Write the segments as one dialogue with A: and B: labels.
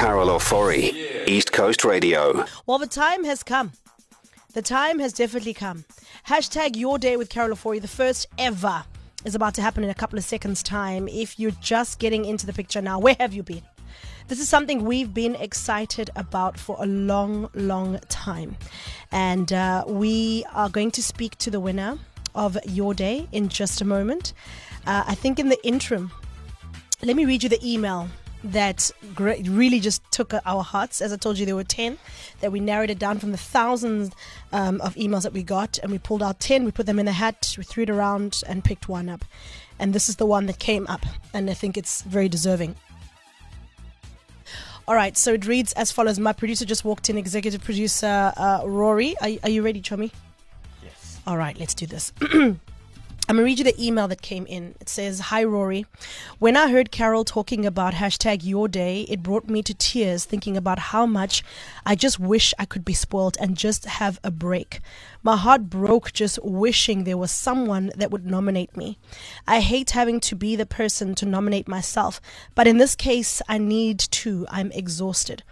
A: Carol Ofori, East Coast Radio.
B: Well, the time has come. The time has definitely come. Hashtag your day with Carol Ofori, the first ever, is about to happen in a couple of seconds' time. If you're just getting into the picture now, where have you been? This is something we've been excited about for a long, long time. And uh, we are going to speak to the winner of your day in just a moment. Uh, I think in the interim, let me read you the email that really just took our hearts. As I told you, there were 10 that we narrowed it down from the thousands um, of emails that we got, and we pulled out 10, we put them in a hat, we threw it around, and picked one up. And this is the one that came up, and I think it's very deserving. All right, so it reads as follows. My producer just walked in, executive producer uh, Rory. Are, are you ready, Chummy?
C: Yes.
B: All right, let's do this. I'm going to read you the email that came in. It says, Hi, Rory. When I heard Carol talking about hashtag your day, it brought me to tears thinking about how much I just wish I could be spoiled and just have a break. My heart broke just wishing there was someone that would nominate me. I hate having to be the person to nominate myself, but in this case, I need to. I'm exhausted.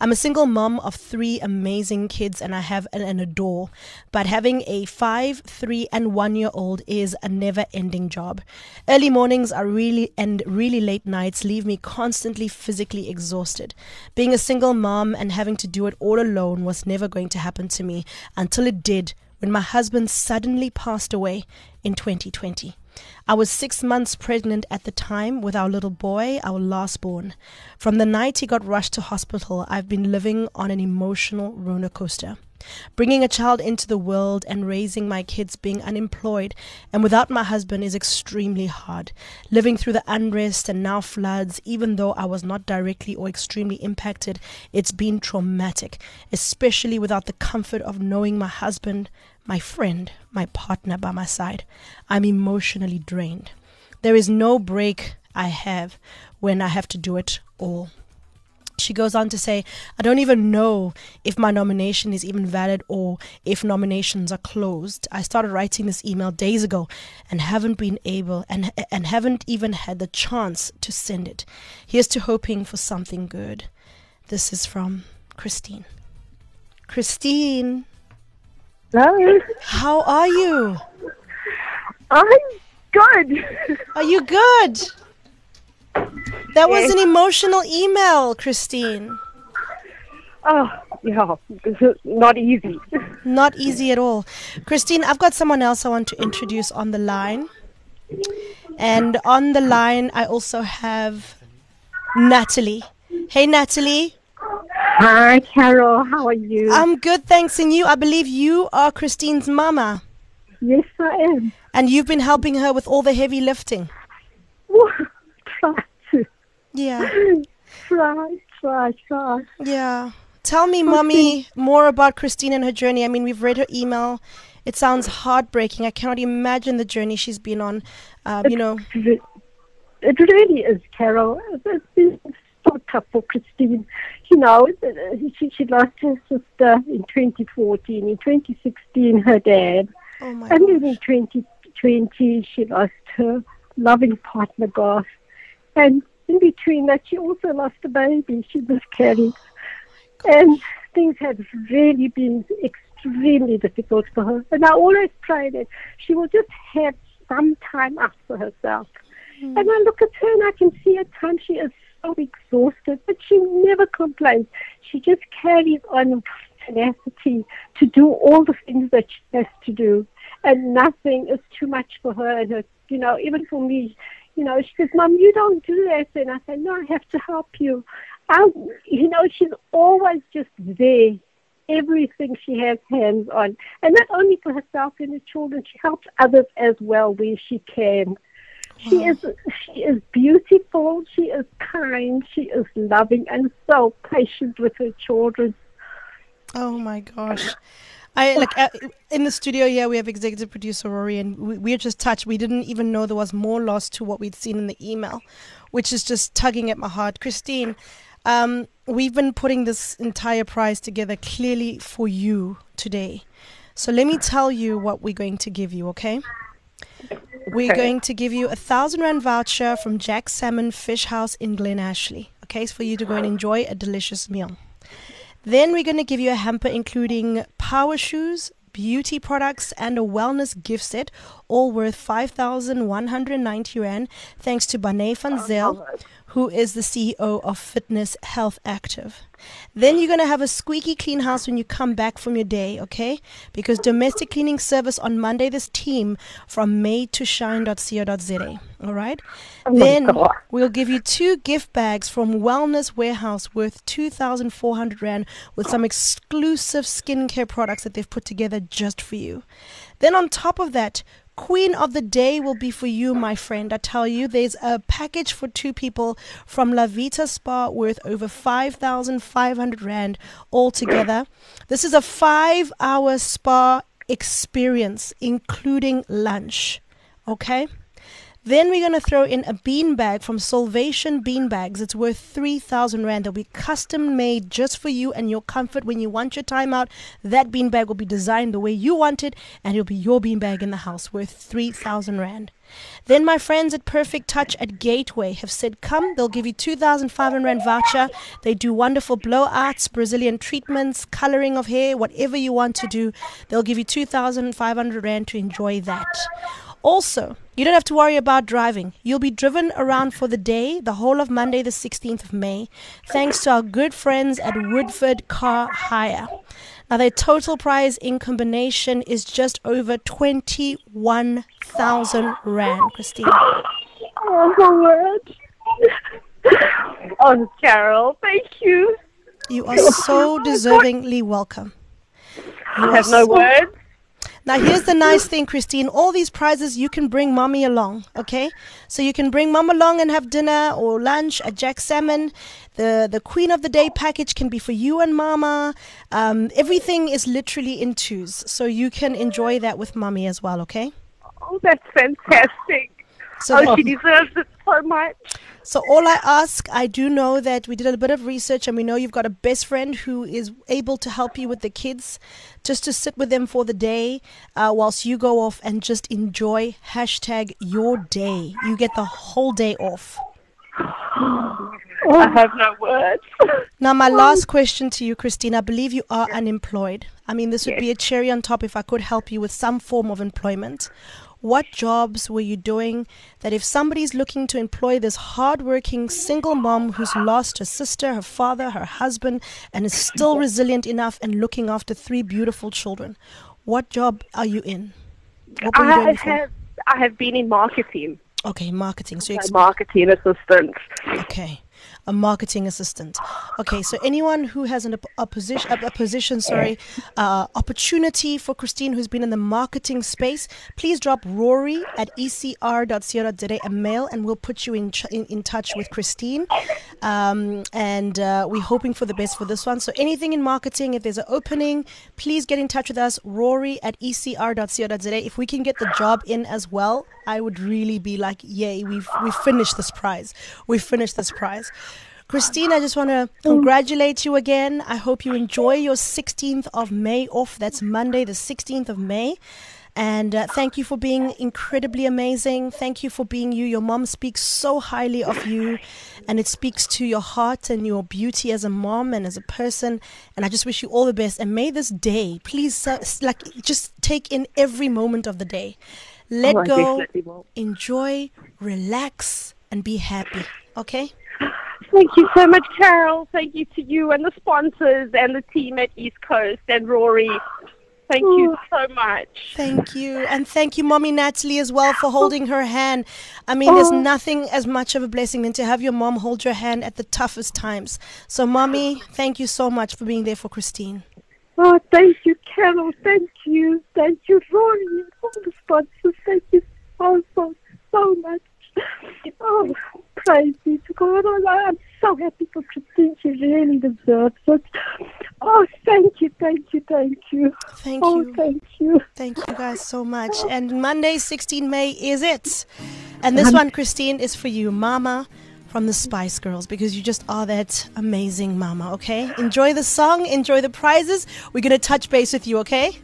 B: I'm a single mom of three amazing kids and I have an, an adore, but having a five, three, and one year old is a never ending job. Early mornings are really and really late nights leave me constantly physically exhausted. Being a single mom and having to do it all alone was never going to happen to me until it did when my husband suddenly passed away in 2020. I was six months pregnant at the time with our little boy, our last born. From the night he got rushed to hospital, I've been living on an emotional roller coaster. Bringing a child into the world and raising my kids being unemployed and without my husband is extremely hard. Living through the unrest and now floods, even though I was not directly or extremely impacted, it's been traumatic, especially without the comfort of knowing my husband, my friend, my partner by my side. I'm emotionally drained. There is no break I have when I have to do it all. She goes on to say, I don't even know if my nomination is even valid or if nominations are closed. I started writing this email days ago and haven't been able and and haven't even had the chance to send it. Here's to hoping for something good. This is from Christine. Christine.
D: Hello.
B: How are you?
D: I'm good.
B: Are you good? That was an emotional email, Christine.
D: Oh, yeah, not easy.
B: Not easy at all. Christine, I've got someone else I want to introduce on the line. And on the line, I also have Natalie. Hey, Natalie.
D: Hi, Carol. How are you?
B: I'm good, thanks. And you, I believe you are Christine's mama.
D: yes, I am.
B: And you've been helping her with all the heavy lifting. Yeah.
D: try, try, try.
B: Yeah. Tell me, Mummy, more about Christine and her journey. I mean, we've read her email. It sounds heartbreaking. I cannot imagine the journey she's been on. Um, you know,
D: It really is, Carol. It's been so tough for Christine. You know, she, she lost her sister in 2014. In 2016, her dad.
B: oh my
D: And then in 2020, she lost her loving partner, Garth. And in between that, she also lost a baby. She miscarried. Oh and things have really been extremely difficult for her. And I always pray that she will just have some time out for herself. Hmm. And I look at her and I can see at times she is so exhausted, but she never complains. She just carries on with tenacity to do all the things that she has to do. And nothing is too much for her. And her, you know, even for me, you know, she says, Mom, you don't do this. And I say, No, I have to help you. I, you know, she's always just there. Everything she has hands on. And not only for herself and her children, she helps others as well where she can. She is she is beautiful, she is kind, she is loving and so patient with her children.
B: Oh my gosh. I like uh, in the studio here we have executive producer Rory and we, we're just touched. We didn't even know there was more loss to what we'd seen in the email, which is just tugging at my heart. Christine, um, we've been putting this entire prize together clearly for you today. So let me tell you what we're going to give you, okay? We're
D: Okay.
B: going to give you a thousand rand voucher from Jack Salmon Fish House in Glen Ashley. Okay, it's for you to go and enjoy a delicious meal. Then we're going to give you a hamper including power shoes, beauty products, and a wellness gift set, all worth 5,190 Rand, thanks to Bane van Zel, who is the CEO of Fitness Health Active. Then you're going to have a squeaky clean house when you come back from your day, okay? Because domestic cleaning service on Monday, this team from made to shine.co.za, all right?
D: Oh
B: then
D: God.
B: we'll give you two gift bags from Wellness Warehouse worth 2,400 Rand with some exclusive skincare products that they've put together just for you. Then on top of that, Queen of the Day will be for you, my friend. I tell you, there's a package for two people from La Vita Spa worth over 5,500 Rand altogether. This is a five hour spa experience, including lunch. Okay? Then we're going to throw in a bean bag from Salvation Bean Bags. It's worth 3,000 Rand. They'll be custom made just for you and your comfort when you want your time out. That bean bag will be designed the way you want it, and it'll be your bean bag in the house worth 3,000 Rand. Then my friends at Perfect Touch at Gateway have said, come, they'll give you 2,500 Rand voucher. They do wonderful blowouts, Brazilian treatments, coloring of hair, whatever you want to do. They'll give you 2,500 Rand to enjoy that. Also, you don't have to worry about driving. You'll be driven around for the day, the whole of Monday, the 16th of May, thanks to our good friends at Woodford Car Hire. Now, their total price in combination is just over 21,000 Rand, Christine.
D: Oh, my word. Oh, Carol, thank you.
B: You are so deservingly welcome. You
D: I have no
B: so-
D: words.
B: Now, here's the nice thing, Christine. All these prizes, you can bring mommy along, okay? So you can bring mom along and have dinner or lunch at Jack Salmon. The, the Queen of the Day package can be for you and mama. Um, everything is literally in twos. So you can enjoy that with mommy as well, okay?
D: Oh, that's fantastic.
B: So
D: oh, she deserves it so much.
B: So all I ask, I do know that we did a bit of research and we know you've got a best friend who is able to help you with the kids, just to sit with them for the day uh, whilst you go off and just enjoy hashtag your day. You get the whole day off.
D: I have no words.
B: Now, my last question to you, Christine. I believe you are unemployed. I mean, this would be a cherry on top if I could help you with some form of employment. What jobs were you doing that if somebody's looking to employ this hardworking single mom who's lost her sister, her father, her husband, and is still resilient enough and looking after three beautiful children? What job are you in? What were you
D: I have, I have been in marketing,
B: Okay, marketing. So ex-
D: marketing assistant.
B: Okay, a marketing assistant. Okay, so anyone who has an, a position, a, a position, sorry, uh, opportunity for Christine who's been in the marketing space, please drop Rory at ecr.co.za a mail, and we'll put you in ch- in, in touch with Christine. Um, and uh, we're hoping for the best for this one. So anything in marketing, if there's an opening, please get in touch with us. Rory at ecr.co.za. If we can get the job in as well, I would really be like, yay, we've we've finished this prize. We've finished this prize. Christine, I just want to congratulate you again. I hope you enjoy your 16th of May off. That's Monday, the 16th of May. And uh, thank you for being incredibly amazing. Thank you for being you. Your mom speaks so highly of you, and it speaks to your heart and your beauty as a mom and as a person. And I just wish you all the best. And may this day, please, uh, like, just take in every moment of the day. Let
D: Oh,
B: go, enjoy, relax, and be happy. Okay?
D: Thank you so much, Carol. Thank you to you and the sponsors and the team at East Coast and Rory. Thank you so much.
B: Thank you. And thank you, Mommy Natalie, as well, for holding her hand. I mean, there's oh. nothing as much of a blessing than to have your mom hold your hand at the toughest times. So, Mommy, thank you so much for being there for Christine.
D: Oh, thank you, Carol. Thank you. Thank you, Rory, and all the sponsors. Thank you so, so, so much. Oh, praise be to God. Oh, I'm so happy for Christine. She really deserves it. Oh, thank you, thank you, thank you.
B: Thank
D: oh,
B: you.
D: thank you.
B: Thank you guys so much. And Monday, 16 May, is it. And this one, Christine, is for you, Mama from the Spice Girls, because you just are that amazing mama, okay? Enjoy the song, enjoy the prizes. We're going to touch base with you, okay?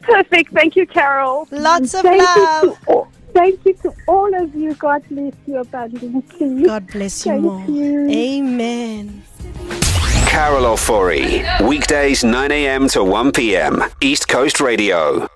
D: Perfect. Thank you, Carol.
B: Lots of
D: Thank
B: love. Oh.
D: You to all, Thank you to all of you. God bless you abundantly.
B: God bless you
D: Thank
B: more.
D: you.
B: Amen.
A: Carol Ofori. Weekdays 9 a.m. to 1 p.m. East Coast Radio.